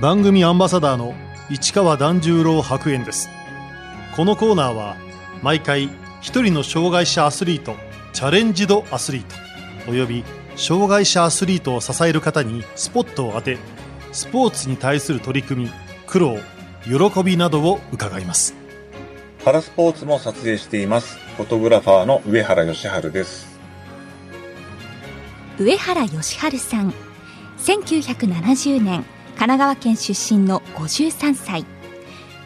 番組アンバサダーの市川團十郎白猿です。このコーナーは毎回一人の障害者アスリートチャレンジドアスリートおよび障害者アスリートを支える方にスポットを当てスポーツに対する取り組み苦労喜びなどを伺います。パラスポーツも撮影しています。フォトグラファーの上原義治です。上原義治さん1970年神奈川県出身の53歳。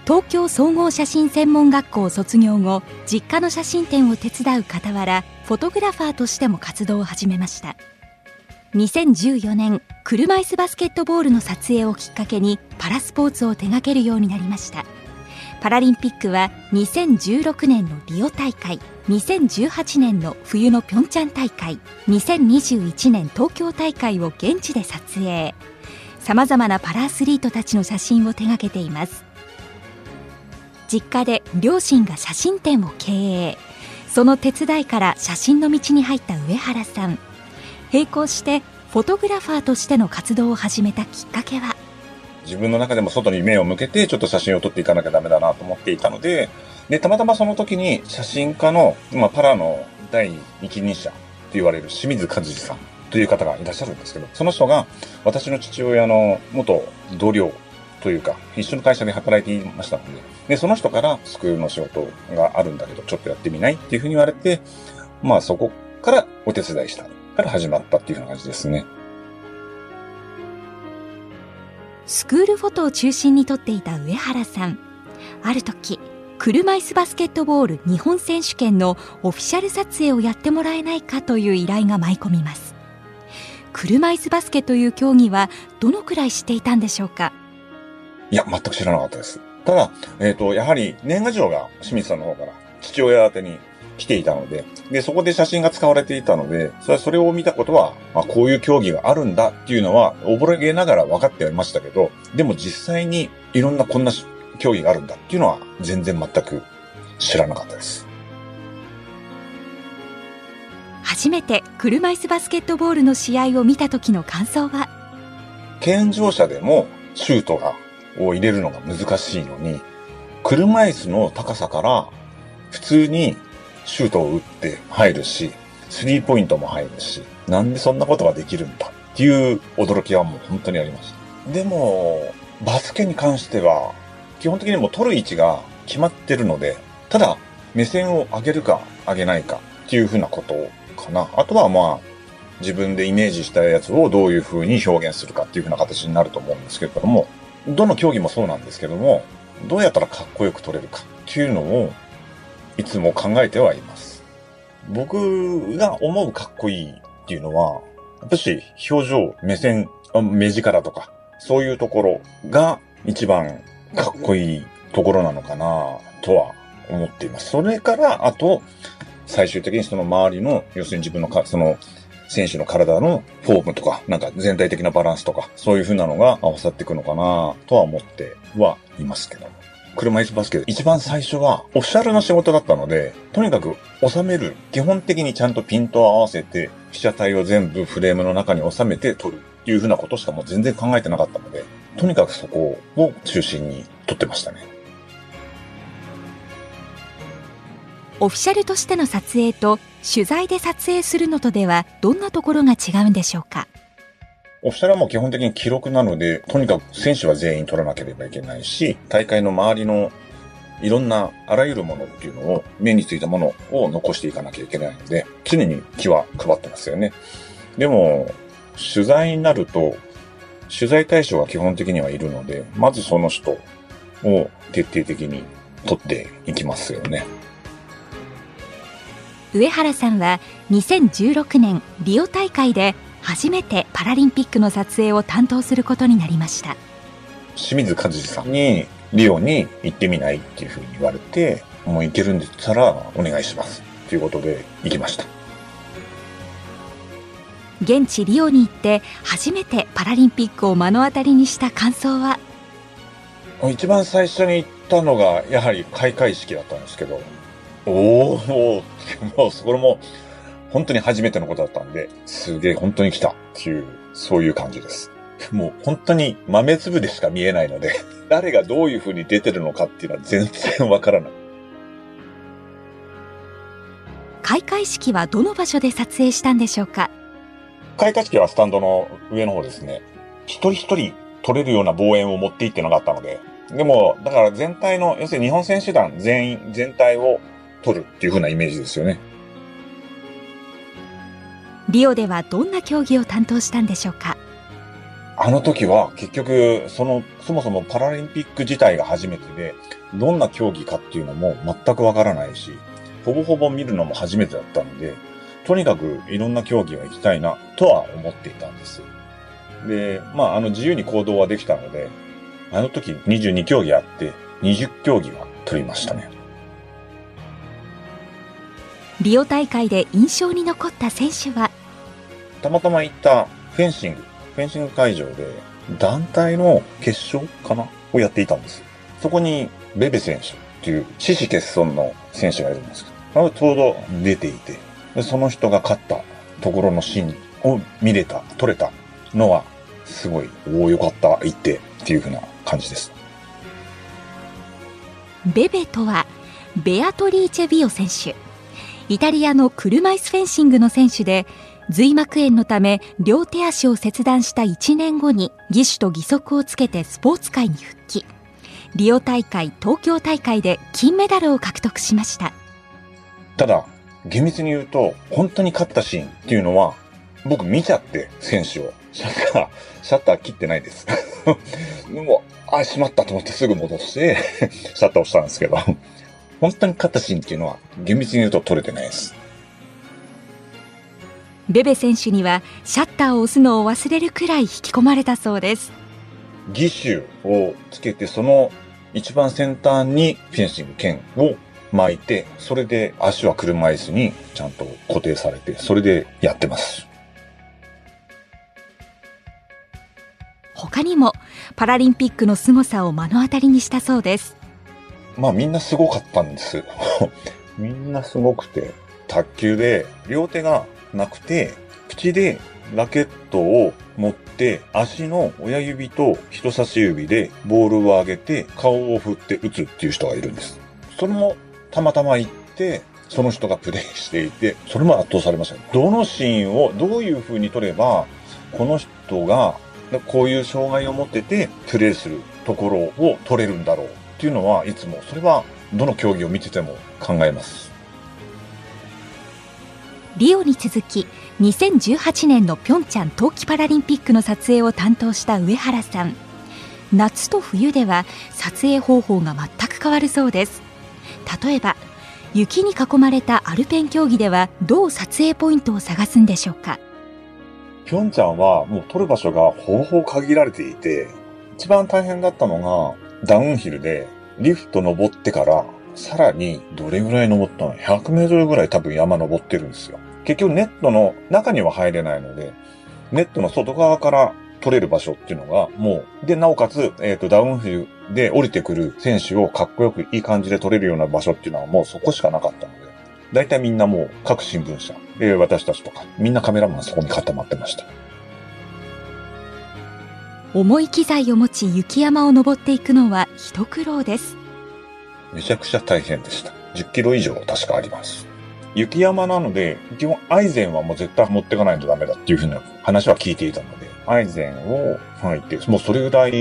東京総合写真専門学校卒業後実家の写真展を手伝う傍らフォトグラファーとしても活動を始めました。2014年車椅子バスケットボールの撮影をきっかけにパラスポーツを手掛けるようになりました。パラリンピックは2016年のリオ大会2018年の冬のピョンチャン大会2021年東京大会を現地で撮影。さまざまなパラアスリートたちの写真を手掛けています。実家で両親が写真展を経営。その手伝いから写真の道に入った上原さん。並行してフォトグラファーとしての活動を始めたきっかけは？自分の中でも外に目を向けてちょっと写真を撮っていかなきゃダメだなと思っていたので、で、たまたまその時に写真家の、まあ、パラの第一人者と言われる清水和司さんという方がいらっしゃるんですけど、その人が私の父親の元同僚というか、一緒の会社で働いていましたので、で、その人からスクールの仕事があるんだけど、ちょっとやってみないっていうふうに言われて、まあそこからお手伝いしたから始まったっていうような感じですね。スクールフォトを中心に撮っていた上原さんある時車椅子バスケットボール日本選手権のオフィシャル撮影をやってもらえないかという依頼が舞い込みます車椅子バスケという競技はどのくらい知っていたんでしょうか？いや、全く知らなかったです。ただ、えっ、と、やはり年賀状が清水さんの方から父親宛てに来ていたので、で、そこで写真が使われていたので、それそれを見たことは、まあ、こういう競技があるんだっていうのは、覚えげながら分かってはいましたけど、でも実際にいろんなこんな競技があるんだっていうのは、全然全く知らなかったです。初めて車椅子バスケットボールの試合を見た時の感想は？健常者でもシュートがを入れるのが難しいのに、車椅子の高さから普通にシュートを打って入るし、スリーポイントも入るし、なんでそんなことができるんだっていう驚きはもう本当にありました。でも、バスケに関しては、基本的にも取る位置が決まってるので、ただ、目線を上げるか上げないかっていうふうなことかな。あとはまあ、自分でイメージしたやつをどういうふうに表現するかっていうふうな形になると思うんですけれども、どの競技もそうなんですけども、どうやったらかっこよく撮れるかっていうのをいつも考えてはいます。僕が思うかっこいいっていうのは、やっぱし表情、目線、目力とか、そういうところが一番かっこいいところなのかなとは思っています。それから、あと、最終的にその周りの、要するに自分のか、その、選手の体のフォームとか、なんか全体的なバランスとか、そういう風なのが合わさっていくのかなとは思ってはいますけど。車椅子バスケ、一番最初はオフィシャルの仕事だったので、とにかく収める。基本的にちゃんとピントを合わせて、被写体を全部フレームの中に収めて撮るっていう風なことしかもう全然考えてなかったので、とにかくそこを中心に撮ってましたね。オフィシャルとしての撮影と取材で撮影するのとではどんなところが違うんでしょうか？オフィシャルはもう基本的に記録なので、とにかく選手は全員取らなければいけないし、大会の周りのいろんなあらゆるものっていうのを、目についたものを残していかなきゃいけないので、常に気は配ってますよね。でも、取材になると、取材対象は基本的にはいるので、まずその人を徹底的に取っていきますよね。上原さんは2016年リオ大会で初めてパラリンピックの撮影を担当することになりました。清水和司さんにリオに行ってみないっていうふうに言われてもう行けるんでったらお願いします。ということで行きました。現地リオに行って初めてパラリンピックを目の当たりにした感想は？一番最初に行ったのがやはり開会式だったんですけどおおもうそれも本当に初めてのことだったんで、すげえ本当に来たっていう、そういう感じです。もう本当に豆粒でしか見えないので、誰がどういう風に出てるのかっていうのは全然わからない。開会式はどの場所で撮影したんでしょうか？開会式はスタンドの上の方ですね。一人一人取れるような望遠を持っていってなかったので。でも、だから全体の、要するに日本選手団全員、全体を取るっていう風なイメージですよね。リオではどんな競技を担当したんでしょうか？あの時は結局、その、そもそもパラリンピック自体が初めてで、どんな競技かっていうのも全くわからないし、ほぼほぼ見るのも初めてだったので、とにかくいろんな競技は行きたいなとは思っていたんです。で、まあ、あの自由に行動はできたので、あの時22競技あって20競技は取りましたね。リオ大会で印象に残った選手は？たまたま行ったフェンシング、フェンシング会場で団体の決勝かな？をやっていたんです。そこにベベ選手っていう獅子欠損の選手がいるんですけど、ちょうど出ていて、でその人が勝ったところのシーンを見れた、撮れたのは、すごい、おお、よかった、行ってっていう風な感じです。ベベとは、ベアトリーチェ・ビオ選手。イタリアの車椅子フェンシングの選手で、髄膜炎のため両手足を切断した1年後に義手と義足をつけてスポーツ界に復帰。リオ大会、東京大会で金メダルを獲得しました。ただ、厳密に言うと、本当に勝ったシーンっていうのは、僕見ちゃって、選手を。シャッター、シャッター切ってないです。で も、あ、しまったと思ってすぐ戻してシャッターをしたんですけど、本当に勝ったシーンっていうのは、厳密に言うと撮れてないです。ベベ選手には、シャッターを押すのを忘れるくらい引き込まれたそうです。義手をつけて、その一番先端にフェンシング剣を巻いて、それで足は車椅子にちゃんと固定されて、それでやってます。他にもパラリンピックの凄さを目の当たりにしたそうです。まあみんなすごかったんです。みんなすごくて、卓球で両手がなくて、口でラケットを持って足の親指と人差し指でボールを上げて顔を振って打つっていう人がいるんです。それもたまたま行って、その人がプレイしていて、それも圧倒されました。どのシーンをどういう風に撮れば、この人がこういう障害を持っててプレイするところを撮れるんだろうっていうのはいつも、それはどの競技を見てても考えます。リオに続き2018年のピョンチャン冬季パラリンピックの撮影を担当した上原さん。夏と冬では撮影方法が全く変わるそうです。例えば雪に囲まれたアルペン競技ではどう撮影ポイントを探すんでしょうか？ピョンチャンはもう撮る場所がほぼほぼ限られていて一番大変だったのがダウンヒルでリフト登ってからさらにどれぐらい登ったの ?100 メートルぐらい多分山登ってるんですよ。結局ネットの中には入れないので、ネットの外側から取れる場所っていうのが、もう、で、なおかつ、えっ、ー、と、ダウンヒルで降りてくる選手をかっこよくいい感じで取れるような場所っていうのはもうそこしかなかったので、大体みんなもう各新聞社、えー、私たちとか、みんなカメラマンそこに固まってました。重い機材を持ち雪山を登っていくのは一苦労です。めちゃくちゃ大変でした。10キロ以上確かあります。雪山なので、基本アイゼンはもう絶対持ってかないとダメだっていうふうな話は聞いていたので、アイゼンを履いて、もうそれぐらい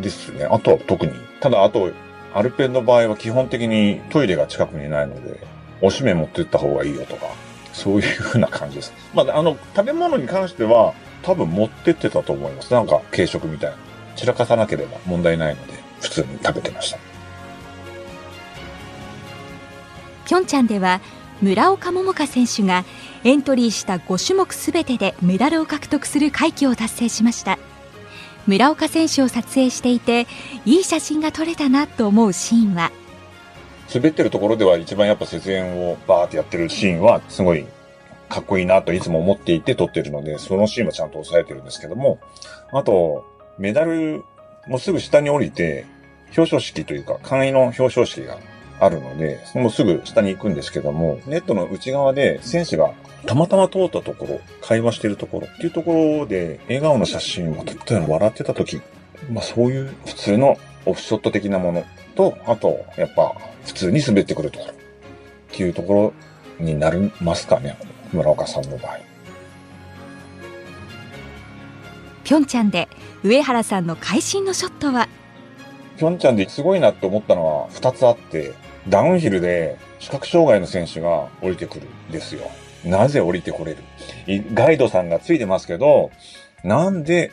ですね。あとは特に。ただ、あと、アルペンの場合は基本的にトイレが近くにないので、おしめ持ってった方がいいよとか、そういうふうな感じです。まあ、あの、食べ物に関しては、多分持ってってたと思います。なんか軽食みたいな。散らかさなければ問題ないので、普通に食べてました。ピョンチャンでは村岡桃佳選手がエントリーした5種目すべてでメダルを獲得する快挙を達成しました村岡選手を撮影していていい写真が撮れたなと思うシーンは滑ってるところでは一番やっぱ雪煙をバーってやってるシーンはすごいかっこいいなといつも思っていて撮ってるので、そのシーンはちゃんと抑えてるんですけども、あと、メダルもすぐ下に降りて、表彰式というか、簡易の表彰式があるので、もうすぐ下に行くんですけども、ネットの内側で選手がたまたま通ったところ、会話してるところっていうところで、笑顔の写真を撮ったような笑ってた時、まあそういう普通のオフショット的なものと、あと、やっぱ普通に滑ってくるところっていうところになりますかね、村岡さんの場合。ピョンチャンで上原さんの会心のショットは？ピョンチャンですごいなって思ったのは2つあって、ダウンヒルで視覚障害の選手が降りてくるんですよ。なぜ降りてこれる？ガイドさんがついてますけど、なんで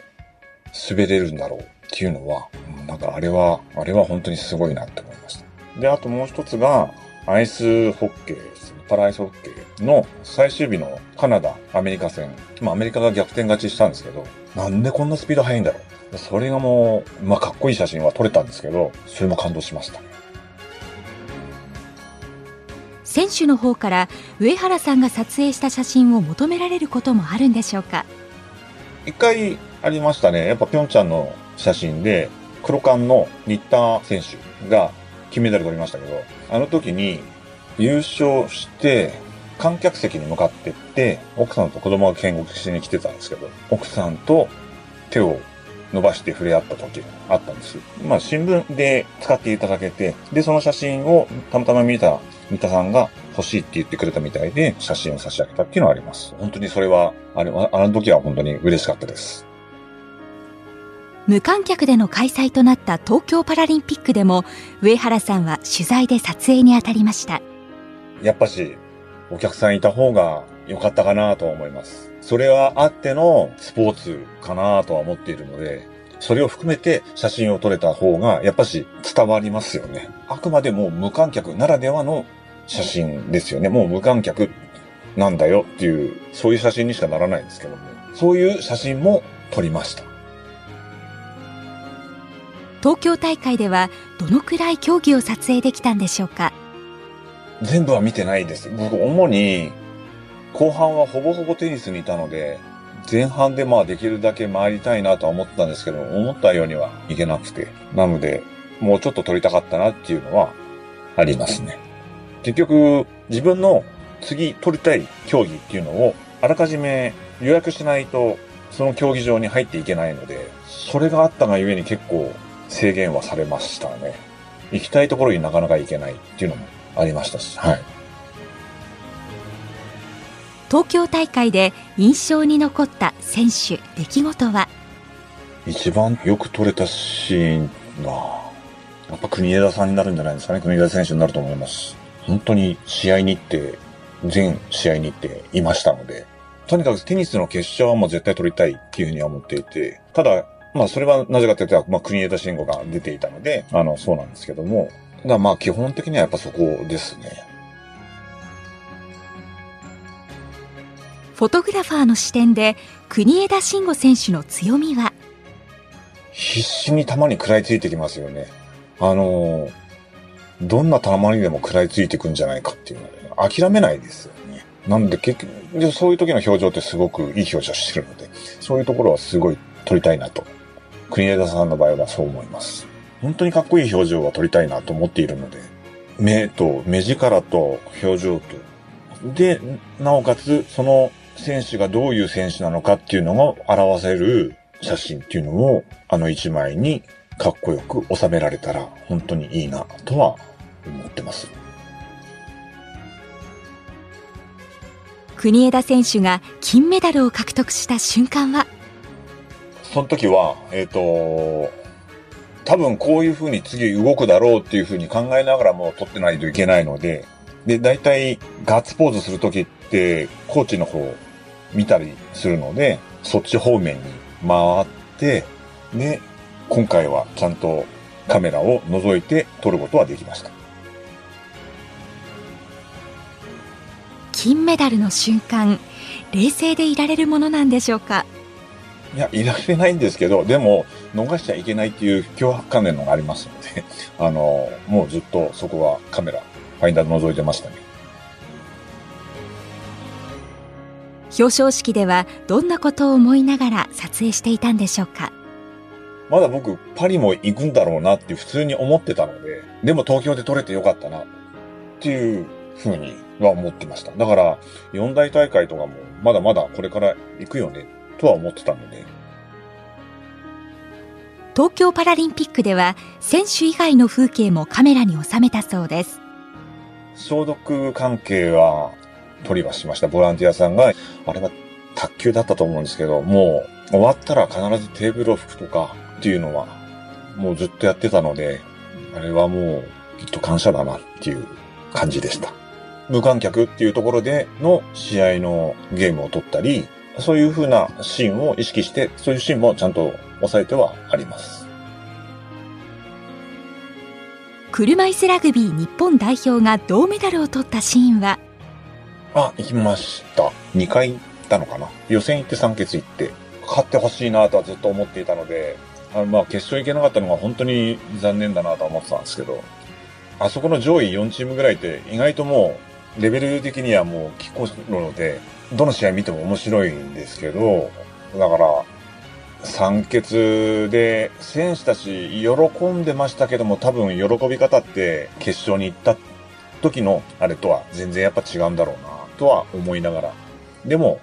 滑れるんだろう？っていうのは、なんかあれは、あれは本当にすごいなって思いました。で、あともう一つが、アイスホッケーパラアイスホッケーの最終日のカナダ、アメリカ戦。まあアメリカが逆転勝ちしたんですけど、なんでこんなスピード速いんだろうそれがもう、まあかっこいい写真は撮れたんですけど、それも感動しました。選手の方から上原さんが撮影した写真を求められることもあるんでしょうか？一回ありましたね。やっぱぴょんちゃんの写真で、黒缶の新田選手が金メダル取りましたけど、あの時に優勝して、観客席に向かってって、奥さんと子供が見学しに来てたんですけど、奥さんと手を伸ばして触れ合った時があったんです。まあ新聞で使っていただけて、で、その写真をたまたま見た三田さんが欲しいって言ってくれたみたいで、写真を差し上げたっていうのはあります。本当にそれは、あれ、あの時は本当に嬉しかったです。無観客での開催となった東京パラリンピックでも、上原さんは取材で撮影に当たりました。やっぱし、お客さんいた方が良かったかなと思います。それはあってのスポーツかなとは思っているので、それを含めて写真を撮れた方が、やっぱし伝わりますよね。あくまでも無観客ならではの写真ですよね。もう無観客なんだよっていう、そういう写真にしかならないんですけども、そういう写真も撮りました。東京大会ではどのくらい競技を撮影できたんでしょうか？全部は見てないです。僕、主に、後半はほぼほぼテニスにいたので、前半でまあできるだけ回りたいなとは思ったんですけど、思ったようにはいけなくて。なので、もうちょっと撮りたかったなっていうのはありますね。結局、自分の次撮りたい競技っていうのをあらかじめ予約しないとその競技場に入っていけないので、それがあったがゆえに結構制限はされましたね。行きたいところになかなか行けないっていうのもありましたし、はい。東京大会で印象に残った選手、出来事は？一番よく撮れたシーンが、やっぱ国枝さんになるんじゃないですかね。国枝選手になると思います。本当に試合に行って、全試合に行っていましたので、とにかくテニスの決勝はもう絶対取りたいっていうふうには思っていて、ただ、まあそれはなぜかというと、まあ国枝慎吾が出ていたので、あの、そうなんですけども、だまあ基本的にはやっぱそこですね。フォトグラファーの視点で国枝慎吾選手の強みは？必死に球に食らいついてきますよね。あの、どんな球にでも食らいついていくんじゃないかっていうのは、諦めないですよね。なんで結局、そういう時の表情ってすごくいい表情してるので、そういうところはすごい撮りたいなと。国枝さんの場合はそう思います。本当にかっこいい表情は撮りたいなと思っているので、目と、目力と表情と、で、なおかつ、その選手がどういう選手なのかっていうのを表せる写真っていうのを、あの一枚にかっこよく収められたら、本当にいいな、とは思ってます。国枝選手が金メダルを獲得した瞬間は？その時は、えっ、ー、と、多分こういう風に次動くだろうっていう風に考えながらも撮ってないといけないので、で、大体ガッツポーズする時って、コーチの方見たりするので、そっち方面に回って、で、今回はちゃんとカメラを覗いて撮ることはできました。金メダルの瞬間、冷静でいられるものなんでしょうか？いや、いられないんですけど、でも、逃しちゃいけないっていう脅迫観念のがありますので、あの、もうずっとそこはカメラ、ファインダーで覗いてましたね。表彰式ではどんなことを思いながら撮影していたんでしょうか？まだ僕、パリも行くんだろうなって普通に思ってたので、でも東京で撮れてよかったなっっていうふうには思ってました。だから、四大大会とかもまだまだこれから行くよね、とは思ってたので。東京パラリンピックでは選手以外の風景もカメラに収めたそうです。消毒関係は取りはしました。ボランティアさんが、あれは卓球だったと思うんですけど、もう終わったら必ずテーブルを拭くとかっていうのは、もうずっとやってたので、あれはもうきっと感謝だなっていう感じでした。無観客っていうところでの試合のゲームを取ったり、そういう風なシーンを意識して、そういうシーンもちゃんと抑えてはあります。車椅子ラグビー日本代表が銅メダルを取ったシーンは？あ、行きました。2回行ったのかな。予選行って3決行って、勝ってほしいなとはずっと思っていたので、あのまあ決勝行けなかったのが本当に残念だなとは思ってたんですけど、あそこの上位4チームぐらいって意外ともうレベル的にはもう拮抗するので、どの試合見ても面白いんですけど、だから、三決で選手たち喜んでましたけども多分喜び方って決勝に行った時のあれとは全然やっぱ違うんだろうなとは思いながら。でも、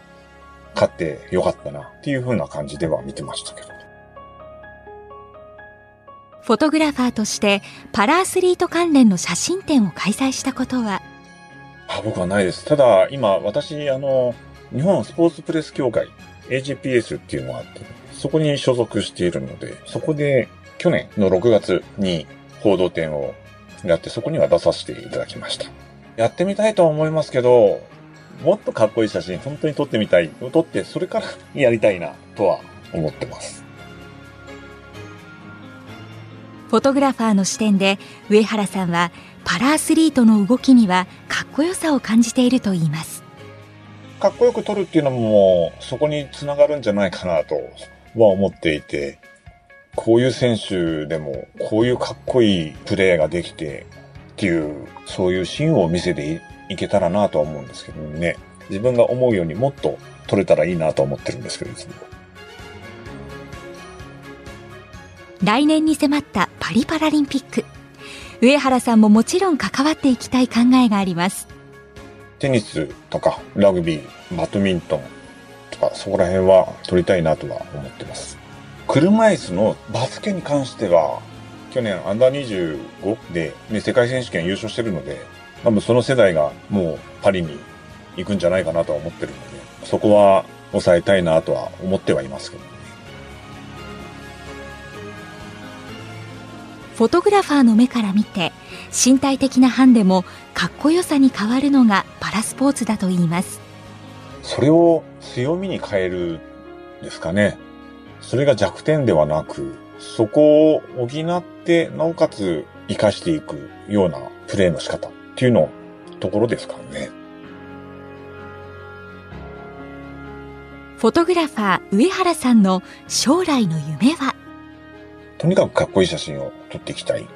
勝ってよかったなっていう風な感じでは見てましたけど。フォトグラファーとしてパラアスリート関連の写真展を開催したことはあ僕はないです。ただ、今、私、あの、日本スポーツプレス協会、AGPS っていうのがあって、そこに所属しているので、そこで去年の6月に報道展をやって、そこには出させていただきました。やってみたいと思いますけど、もっとかっこいい写真、本当に撮ってみたい。撮って、それからやりたいな、とは思ってます。フォトグラファーの視点で上原さんはパラアスリートの動きにはかっこよさを感じているといいますかっこよく撮るっていうのも、そこにつながるんじゃないかなとは思っていて、こういう選手でも、こういうかっこいいプレーができてっていう、そういうシーンを見せていいけたらなとは思うんですけどね。自分が思うようにもっと撮れたらいいなと思ってるんですけど。来年に迫ったパリパラリンピック。上原さんももちろん関わっていきたい考えがあります。テニスとか、ラグビー、バドミントンとか、そこら辺は撮りたいなとは思ってます。車椅子のバスケに関しては、去年アンダー25で、ね、世界選手権優勝してるので、多分その世代がもうパリに行くんじゃないかなとは思ってるので、そこは抑えたいなとは思ってはいますけどフォトグラファーの目から見て身体的なハンデもかっこよさに変わるのがパラスポーツだと言いますそれを強みに変えるですかね。それが弱点ではなく、そこを補って、なおかつ活かしていくようなプレーの仕方っていうのところですからね。フォトグラファー上原さんの将来の夢は？とにかくかっこいい写真を撮っていきたい。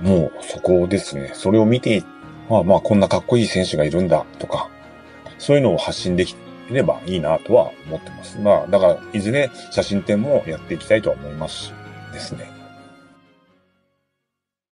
もうそこですね。それを見て、まあまあこんなかっこいい選手がいるんだとか、そういうのを発信できればいいなとは思ってます。まあだからいずれ写真展もやっていきたいとは思いますしですね。